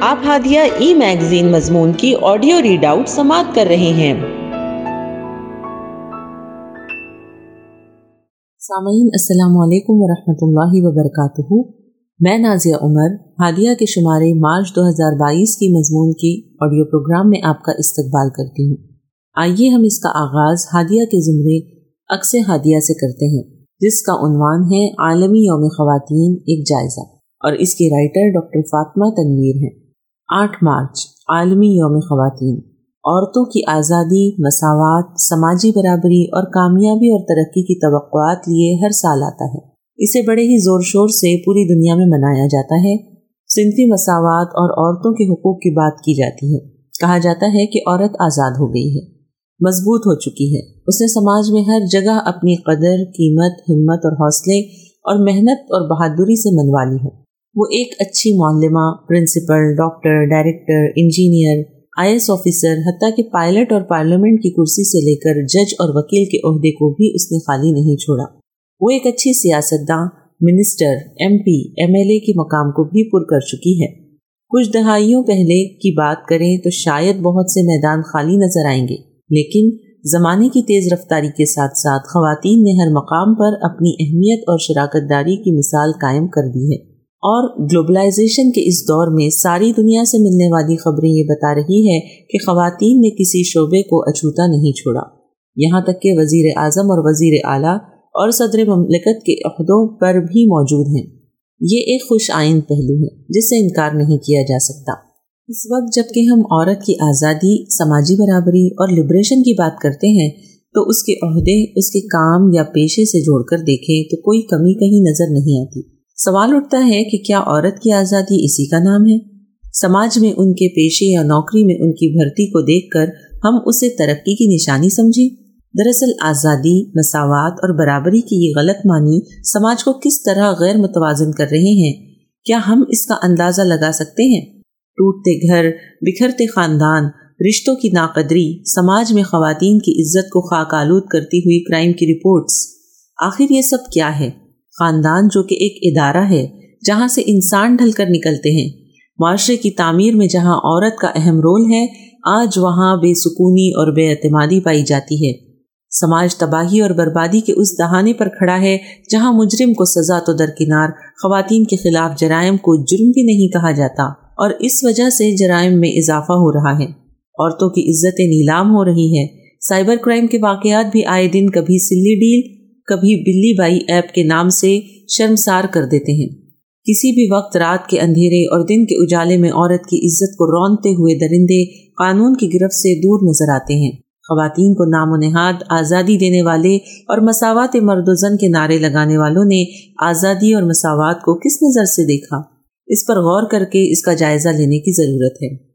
آپ ہادیہ ای میگزین مضمون کی آڈیو ریڈ آؤٹ سماعت کر رہے ہیں۔ سامعین، السلام علیکم ورحمۃ اللہ وبرکاتہ۔ میں نازیہ عمر، ہادیہ کے شمارے مارچ دو ہزار بائیس کی مضمون کی آڈیو پروگرام میں آپ کا استقبال کرتی ہوں۔ آئیے ہم اس کا آغاز ہادیہ کے زمرے عکس ہادیہ سے کرتے ہیں، جس کا عنوان ہے عالمی یوم خواتین، ایک جائزہ۔ اور اس کی رائٹر ڈاکٹر فاطمہ تنویر ہیں۔ آٹھ مارچ، عالمی یوم خواتین۔ عورتوں کی آزادی، مساوات، سماجی برابری اور کامیابی اور ترقی کی توقعات لیے ہر سال آتا ہے۔ اسے بڑے ہی زور شور سے پوری دنیا میں منایا جاتا ہے۔ صنفی مساوات اور عورتوں کے حقوق کی بات کی جاتی ہے۔ کہا جاتا ہے کہ عورت آزاد ہو گئی ہے، مضبوط ہو چکی ہے۔ اس نے سماج میں ہر جگہ اپنی قدر، قیمت، ہمت اور حوصلے اور محنت اور بہادری سے منوا لی ہے۔ وہ ایک اچھی معلمہ principal doctor director engineer I S officer حتیٰ کہ پائلٹ اور پارلیمنٹ کی کرسی سے لے کر جج اور وکیل کے عہدے کو بھی اس نے خالی نہیں چھوڑا۔ وہ ایک اچھی سیاستداں minister M P M L A کے مقام کو بھی پر کر چکی ہے۔ کچھ دہائیوں پہلے کی بات کریں تو شاید بہت سے میدان خالی نظر آئیں گے، لیکن زمانے کی تیز رفتاری کے ساتھ ساتھ خواتین نے ہر مقام پر اپنی اہمیت اور شراکت داری کی مثال قائم کر دی ہے۔ اور گلوبلائزیشن کے اس دور میں ساری دنیا سے ملنے والی خبریں یہ بتا رہی ہے کہ خواتین نے کسی شعبے کو اچھوتا نہیں چھوڑا۔ یہاں تک کہ وزیر اعظم اور وزیر اعلیٰ اور صدر مملکت کے عہدوں پر بھی موجود ہیں۔ یہ ایک خوش آئند پہلو ہے جس سے انکار نہیں کیا جا سکتا۔ اس وقت جبکہ ہم عورت کی آزادی، سماجی برابری اور لبریشن کی بات کرتے ہیں، تو اس کے عہدے، اس کے کام یا پیشے سے جوڑ کر دیکھیں تو کوئی کمی کہیں نظر نہیں آتی۔ سوال اٹھتا ہے کہ کیا عورت کی آزادی اسی کا نام ہے؟ سماج میں ان کے پیشے یا نوکری میں ان کی بھرتی کو دیکھ کر ہم اسے ترقی کی نشانی سمجھیں؟ دراصل آزادی، مساوات اور برابری کی یہ غلط معنی سماج کو کس طرح غیر متوازن کر رہے ہیں؟ کیا ہم اس کا اندازہ لگا سکتے ہیں؟ ٹوٹتے گھر، بکھرتے خاندان، رشتوں کی ناقدری، سماج میں خواتین کی عزت کو خاک آلود کرتی ہوئی کرائم کی رپورٹس۔ آخر یہ سب کیا ہے؟ خاندان جو کہ ایک ادارہ ہے، جہاں سے انسان ڈھل کر نکلتے ہیں۔ معاشرے کی تعمیر میں جہاں عورت کا اہم رول ہے، آج وہاں بے سکونی اور بے اعتمادی پائی جاتی ہے۔ سماج تباہی اور بربادی کے اس دہانے پر کھڑا ہے، جہاں مجرم کو سزا تو درکنار، خواتین کے خلاف جرائم کو جرم بھی نہیں کہا جاتا۔ اور اس وجہ سے جرائم میں اضافہ ہو رہا ہے۔ عورتوں کی عزتیں نیلام ہو رہی ہیں۔ سائبر کرائم کے واقعات بھی آئے دن کبھی سلی ڈیل کبھی بلی بائی ایپ کے نام سے شرمسار کر دیتے ہیں۔ کسی بھی وقت رات کے اندھیرے اور دن کے اجالے میں عورت کی عزت کو رونتے ہوئے درندے قانون کی گرفت سے دور نظر آتے ہیں۔ خواتین کو نام و نہاد، آزادی دینے والے اور مساوات مرد و زن کے نعرے لگانے والوں نے آزادی اور مساوات کو کس نظر سے دیکھا؟ اس پر غور کر کے اس کا جائزہ لینے کی ضرورت ہے۔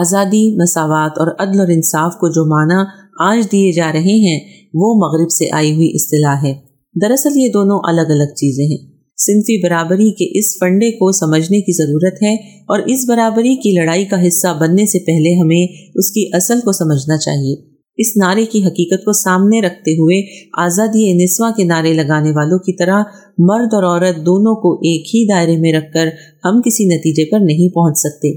آزادی، مساوات اور عدل اور انصاف کو جو معنی آج دیے جا رہے ہیں وہ مغرب سے آئی ہوئی اصطلاح ہے۔ دراصل یہ دونوں الگ الگ چیزیں ہیں۔ صنفی برابری کے اس فنڈے کو سمجھنے کی ضرورت ہے اور اس برابری کی لڑائی کا حصہ بننے سے پہلے ہمیں اس کی اصل کو سمجھنا چاہیے۔ اس نعرے کی حقیقت کو سامنے رکھتے ہوئے آزادی نسواں کے نعرے لگانے والوں کی طرح مرد اور عورت دونوں کو ایک ہی دائرے میں رکھ کر ہم کسی نتیجے پر نہیں پہنچ سکتے۔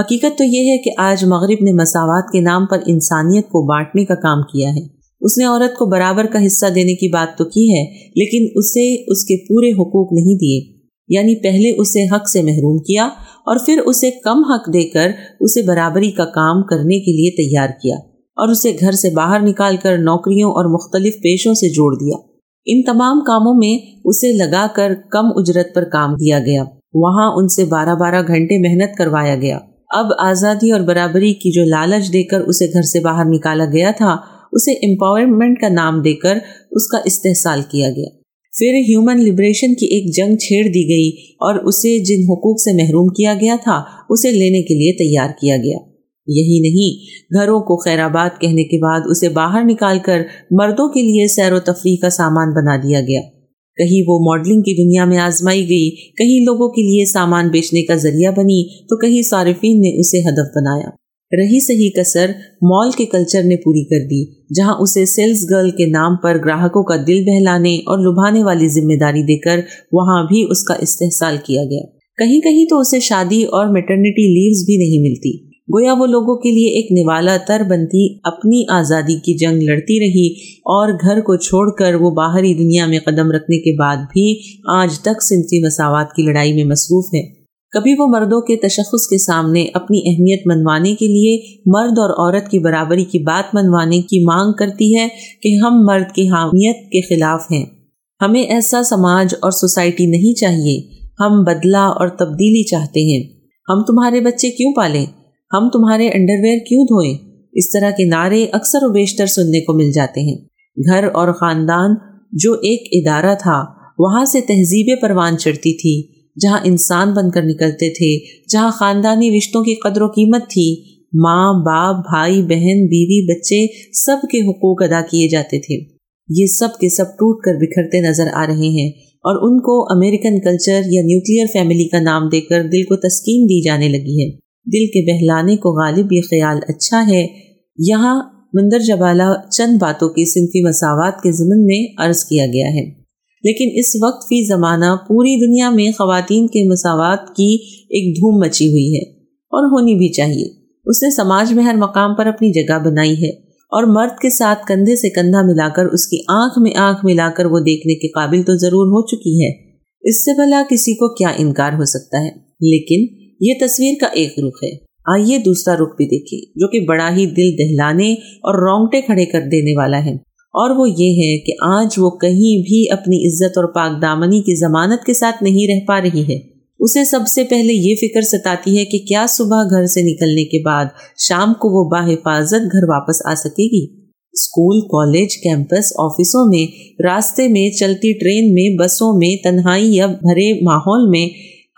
حقیقت تو یہ ہے کہ آج مغرب نے مساوات کے نام پر انسانیت کو بانٹنے کا کام کیا ہے۔ اس نے عورت کو برابر کا حصہ دینے کی بات تو کی ہے، لیکن اسے اس کے پورے حقوق نہیں دیے۔ یعنی پہلے اسے حق سے محروم کیا اور پھر اسے کم حق دے کر اسے برابری کا کام کرنے کے لیے تیار کیا اور اسے گھر سے باہر نکال کر نوکریوں اور مختلف پیشوں سے جوڑ دیا۔ ان تمام کاموں میں اسے لگا کر کم اجرت پر کام دیا گیا۔ وہاں ان سے بارہ بارہ گھنٹے محنت کروایا گیا۔ اب آزادی اور برابری کی جو لالچ دے کر اسے گھر سے باہر نکالا گیا تھا اسے امپاورمنٹ کا نام دے کر اس کا استحصال کیا گیا۔ پھر ہیومن لبریشن کی ایک جنگ چھیڑ دی گئی اور اسے جن حقوق سے محروم کیا گیا تھا، اسے لینے کے لیے تیار کیا گیا۔ یہی نہیں، گھروں کو خیر آباد کہنے کے بعد اسے باہر نکال کر مردوں کے لیے سیر و تفریح کا سامان بنا دیا گیا۔ کہیں وہ ماڈلنگ کی دنیا میں آزمائی گئی، کہیں لوگوں کے لیے سامان بیچنے کا ذریعہ بنی، تو کہیں صارفین نے اسے ہدف بنایا۔ رہی صحیح کسر مال کے کلچر نے پوری کر دی، جہاں اسے سیلز گرل کے نام پر گراہکوں کا دل بہلانے اور لبھانے والی ذمہ داری دے کر وہاں بھی اس کا استحصال کیا گیا۔ کہیں کہیں تو اسے شادی اور میٹرنیٹی لیوز بھی نہیں ملتی۔ گویا وہ لوگوں کے لیے ایک نوالا تر بنتی، اپنی آزادی کی جنگ لڑتی رہی اور گھر کو چھوڑ کر وہ باہری دنیا میں قدم رکھنے کے بعد بھی آج تک صنفی مساوات کی لڑائی میں مصروف ہے کبھی وہ مردوں کے تشخص کے سامنے اپنی اہمیت منوانے کے لیے مرد اور عورت کی برابری کی بات منوانے کی مانگ کرتی ہے کہ ہم مرد کی حامیت کے خلاف ہیں۔ ہمیں ایسا سماج اور سوسائٹی نہیں چاہیے۔ ہم بدلہ اور تبدیلی چاہتے ہیں۔ ہم تمہارے بچے کیوں پالیں؟ ہم تمہارے انڈر ویئر کیوں دھوئیں؟ اس طرح کے نعرے اکثر و بیشتر سننے کو مل جاتے ہیں۔ گھر اور خاندان جو ایک ادارہ تھا، وہاں سے تہذیب پروان چڑھتی تھی۔ جہاں انسان بن کر نکلتے تھے، جہاں خاندانی رشتوں کی قدر و قیمت تھی، ماں، باپ، بھائی، بہن، بیوی، بچے سب کے حقوق ادا کیے جاتے تھے۔ یہ سب کے سب ٹوٹ کر بکھرتے نظر آ رہے ہیں اور ان کو امریکن کلچر یا نیوکلیئر فیملی کا نام دے کر دل کو تسکین دی جانے لگی ہے۔ دل کے بہلانے کو غالب یہ خیال اچھا ہے۔ یہاں مندر جبالہ چند باتوں کی صنفی مساوات کے ضمن میں عرض کیا گیا ہے۔ لیکن اس وقت فی زمانہ پوری دنیا میں خواتین کے مساوات کی ایک دھوم مچی ہوئی ہے اور ہونی بھی چاہیے۔ اس نے سماج میں ہر مقام پر اپنی جگہ بنائی ہے اور مرد کے ساتھ کندھے سے کندھا ملا کر اس کی آنکھ میں آنکھ ملا کر وہ دیکھنے کے قابل تو ضرور ہو چکی ہے۔ اس سے بھلا کسی کو کیا انکار ہو سکتا ہے؟ لیکن یہ تصویر کا ایک رخ ہے۔ آئیے دوسرا رخ بھی دیکھیں جو کہ بڑا ہی دل دہلانے اور رونگٹے کھڑے کر دینے والا ہے۔ اور وہ یہ ہے کہ آج وہ کہیں بھی اپنی عزت اور پاک دامنی کی ضمانت کے ساتھ نہیں رہ پا رہی ہے۔ اسے سب سے پہلے یہ فکر ستاتی ہے کہ کیا صبح گھر سے نکلنے کے بعد شام کو وہ باحفاظت گھر واپس آ سکے گی۔ اسکول، کالج، کیمپس، آفسوں میں، راستے میں، چلتی ٹرین میں، بسوں میں، تنہائی یا بھرے ماحول میں۔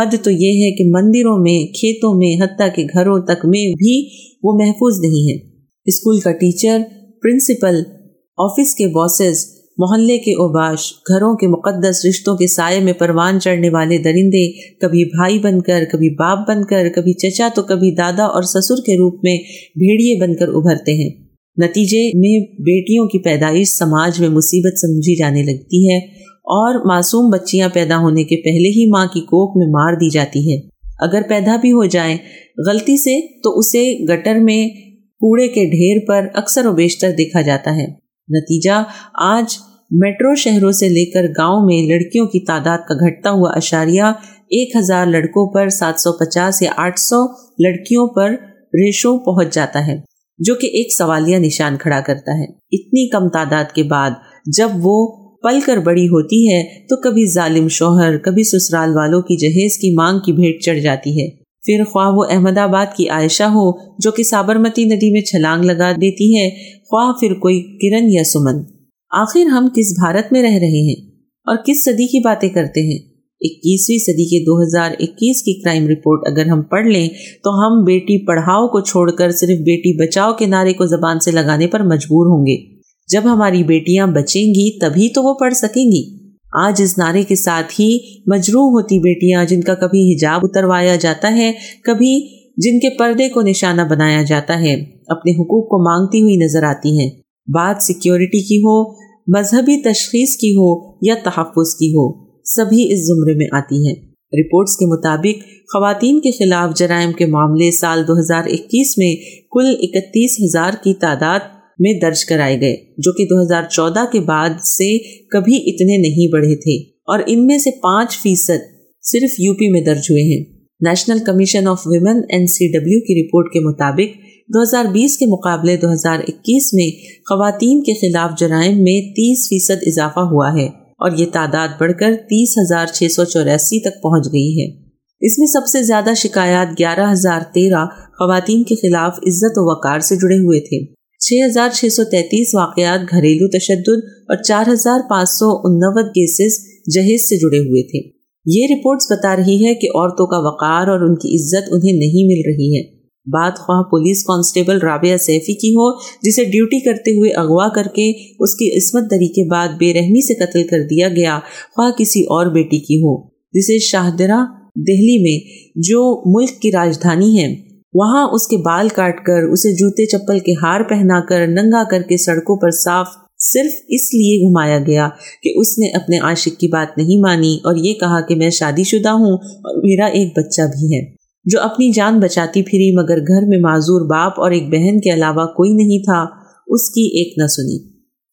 حد تو یہ ہے کہ مندروں میں، کھیتوں میں، حتیٰ کہ گھروں تک میں بھی وہ محفوظ نہیں ہے۔ اسکول کا ٹیچر، پرنسپل آفس کے باسز، محلے کے اوباش، گھروں کے مقدس رشتوں کے سائے میں پروان چڑھنے والے درندے، کبھی بھائی بن کر، کبھی باپ بن کر، کبھی چچا تو کبھی دادا اور سسر کے روپ میں بھیڑیے بن کر ابھرتے ہیں۔ نتیجے میں بیٹیوں کی پیدائش سماج میں مصیبت سمجھی جانے لگتی ہے اور معصوم بچیاں پیدا ہونے کے پہلے ہی ماں کی کوک میں مار دی جاتی ہے۔ اگر پیدا بھی ہو جائیں، غلطی سے تو اسے گٹر میں کوڑے کے ڈھیر پر اکثر و بیشتر دیکھا جاتا ہے۔ نتیجہ، آج میٹرو شہروں سے لے کر گاؤں میں لڑکیوں کی تعداد کا گھٹتا ہوا اشاریہ ایک ہزار لڑکوں پر سات سو پچاس یا آٹھ سو لڑکیوں پر ریشو پہنچ جاتا ہے، جو کہ ایک سوالیہ نشان کھڑا کرتا ہے۔ اتنی کم تعداد کے بعد جب وہ پل کر بڑی ہوتی ہے تو کبھی ظالم شوہر، کبھی سسرال والوں کی جہیز کی مانگ کی بھیٹ چڑھ جاتی ہے۔ پھر خواہ وہ احمد آباد کی عائشہ ہو، جو کہ سابرمتی ندی میں چھلانگ لگا دیتی ہے خواہ پھر کوئی کرن یا سمن۔ آخر ہم کس بھارت میں رہ رہے ہیں؟ اور کس صدی کی باتیں کرتے ہیں؟ اکیسویں صدی کے دو ہزار اکیس کی کرائم رپورٹ اگر ہم پڑھ لیں، تو ہم بیٹی پڑھاؤ کو چھوڑ کر صرف بیٹی بچاؤ کے نعرے کو زبان سے لگانے پر مجبور ہوں گے۔ جب ہماری بیٹیاں بچیں گی، تبھی تو وہ پڑھ سکیں گی۔ آج اس نعرے کے ساتھ ہی مجروح ہوتی بیٹیاں جن کا کبھی حجاب اتروایا جاتا ہے، کبھی جن کے پردے کو نشانہ بنایا جاتا ہے، اپنے حقوق کو مانگتی ہوئی نظر آتی ہیں۔ بات سیکیورٹی کی ہو، مذہبی تشخیص کی ہو یا تحفظ کی ہو، سبھی اس زمرے میں آتی ہیں۔ رپورٹس کے مطابق، خواتین کے خلاف جرائم کے معاملے سال دو ہزار اکیس میں کل اکتیس ہزار کی تعداد میں درج کرائے گئے، جو کہ دو ہزار چودہ کے بعد سے کبھی اتنے نہیں بڑھے تھے، اور ان میں سے پانچ فیصد صرف یو پی میں درج ہوئے ہیں۔ National commission of women N C W کی رپورٹ کے مطابق دو ہزار بیس کے مقابلے دو ہزار اکیس میں خواتین کے خلاف جرائم میں تیس فیصد اضافہ ہوا ہے اور یہ تعداد بڑھ کر تیس ہزار چھ سو چوراسی تک پہنچ گئی ہے۔ اس میں سب سے زیادہ شکایات گیارہ ہزار تیرہ خواتین کے خلاف عزت و وقار سے جڑے ہوئے تھے۔ چھ ہزار چھ سو تینتیس واقعات گھریلو تشدد اور چار ہزار پانچ سو انوت کیسز جہیز سے جڑے ہوئے تھے۔ یہ رپورٹس بتا رہی ہے کہ عورتوں کا وقار اور ان کی عزت انہیں نہیں مل رہی ہے۔ بات خواہ پولیس کانسٹیبل رابعہ سیفی کی ہو، جسے ڈیوٹی کرتے ہوئے اغوا کر کے اس کی عصمت دری کے بعد بے رحمی سے قتل کر دیا گیا، خواہ کسی اور بیٹی کی ہو۔ جسے شاہدرہ دہلی میں جو ملک کی راجدھانی ہے۔ وہاں اس کے بال کاٹ کر اسے جوتے چپل کے ہار پہنا کر ننگا کر کے سڑکوں پر صاف صرف اس لیے گھمایا گیا کہ اس نے اپنے عاشق کی بات نہیں مانی اور یہ کہا کہ میں شادی شدہ ہوں اور میرا ایک بچہ بھی ہے جو اپنی جان بچاتی پھری مگر گھر میں معذور باپ اور ایک بہن کے علاوہ کوئی نہیں تھا، اس کی ایک نہ سنی۔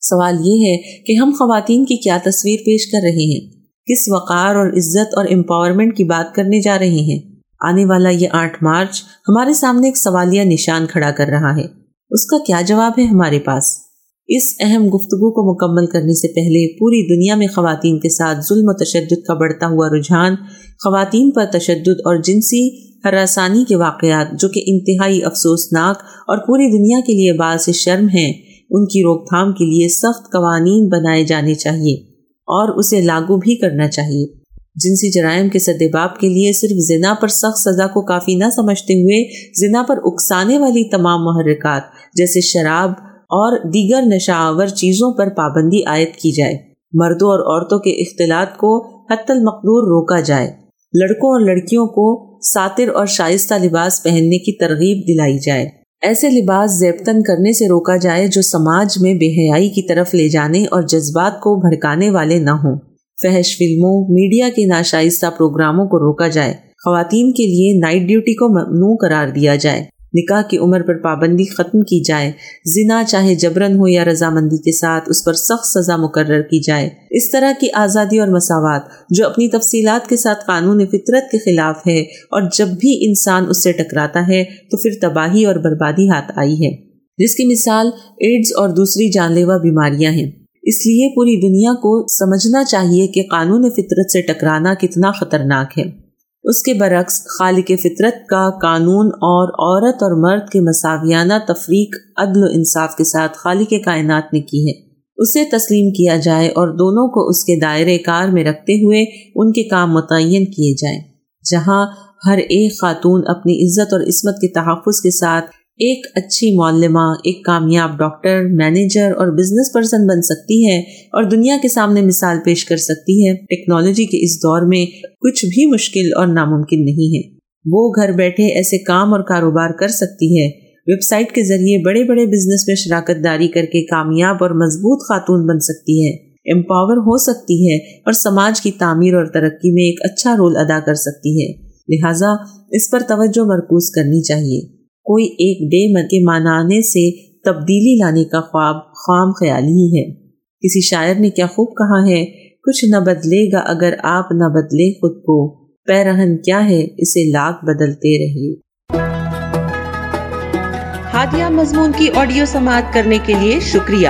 سوال یہ ہے کہ ہم خواتین کی کیا تصویر پیش کر رہے ہیں؟ کس وقار اور عزت اور امپاورمنٹ کی بات کرنے جا رہے ہیں؟ آنے والا یہ آٹھ مارچ ہمارے سامنے ایک سوالیہ نشان کھڑا کر رہا ہے۔ اس کا کیا جواب ہے ہمارے پاس؟ اس اہم گفتگو کو مکمل کرنے سے پہلے پوری دنیا میں خواتین کے ساتھ ظلم و تشدد کا بڑھتا ہوا رجحان، خواتین پر تشدد اور جنسی ہراسانی کے واقعات جو کہ انتہائی افسوسناک اور پوری دنیا کے لیے باعث شرم ہیں، ان کی روک تھام کے لیے سخت قوانین بنائے جانے چاہیے اور اسے لاگو بھی کرنا چاہیے۔ جنسی جرائم کے سدباب کے لیے صرف زنا پر سخت سزا کو کافی نہ سمجھتے ہوئے زنا پر اکسانے والی تمام محرکات، جیسے شراب اور دیگر نشاور چیزوں پر پابندی عائد کی جائے۔ مردوں اور عورتوں کے اختلاط کو حت المقدور روکا جائے۔ لڑکوں اور لڑکیوں کو ساتر اور شائستہ لباس پہننے کی ترغیب دلائی جائے۔ ایسے لباس زیبتن کرنے سے روکا جائے جو سماج میں بے حیائی کی طرف لے جانے اور جذبات کو بھڑکانے والے نہ ہوں۔ فحش فلموں، میڈیا کے ناشائستہ پروگراموں کو روکا جائے۔ خواتین کے لیے نائٹ ڈیوٹی کو ممنوع قرار دیا جائے۔ نکاح کی عمر پر پابندی ختم کی جائے۔ زنا چاہے جبرن ہو یا رضامندی کے ساتھ اس پر سخت سزا مقرر کی جائے۔ اس طرح کی آزادی اور مساوات جو اپنی تفصیلات کے ساتھ قانون فطرت کے خلاف ہے اور جب بھی انسان اس سے ٹکراتا ہے تو پھر تباہی اور بربادی ہاتھ آئی ہے۔ جس کی مثال ایڈز اور دوسری جان لیوا بیماریاں ہیں۔ اس لیے پوری دنیا کو سمجھنا چاہیے کہ قانون فطرت سے ٹکرانا کتنا خطرناک ہے۔ اس کے برعکس، خالق فطرت کا قانون اور عورت اور مرد کے مساویانہ تفریق عدل و انصاف کے ساتھ خالق کائنات نے کی ہے۔ اسے تسلیم کیا جائے اور دونوں کو اس کے دائرے کار میں رکھتے ہوئے ان کے کام متعین کیے جائیں، جہاں ہر ایک خاتون اپنی عزت اور عصمت کے تحفظ کے ساتھ ایک اچھی معلمہ، ایک کامیاب ڈاکٹر، مینیجر اور بزنس پرسن بن سکتی ہے اور دنیا کے سامنے مثال پیش کر سکتی ہے۔ ٹیکنالوجی کے اس دور میں کچھ بھی مشکل اور ناممکن نہیں ہے۔ وہ گھر بیٹھے ایسے کام اور کاروبار کر سکتی ہے۔ ویب سائٹ کے ذریعے بڑے بڑے بزنس میں شراکت داری کر کے کامیاب اور مضبوط خاتون بن سکتی ہے۔ امپاور ہو سکتی ہے اور سماج کی تعمیر اور ترقی میں ایک اچھا رول ادا کر سکتی ہے۔ لہٰذا اس پر توجہ مرکوز کرنی چاہیے۔ کوئی ایک ڈے کے منانے سے تبدیلی لانے کا خواب خام خیال ہی ہے۔ کسی شاعر نے کیا خوب کہا ہے، کچھ نہ بدلے گا اگر آپ نہ بدلے خود کو۔ پیرہن کیا ہے، اسے لاکھ بدلتے رہے۔ ہادیہ مضمون کی آڈیو سماعت کرنے کے لیے شکریہ۔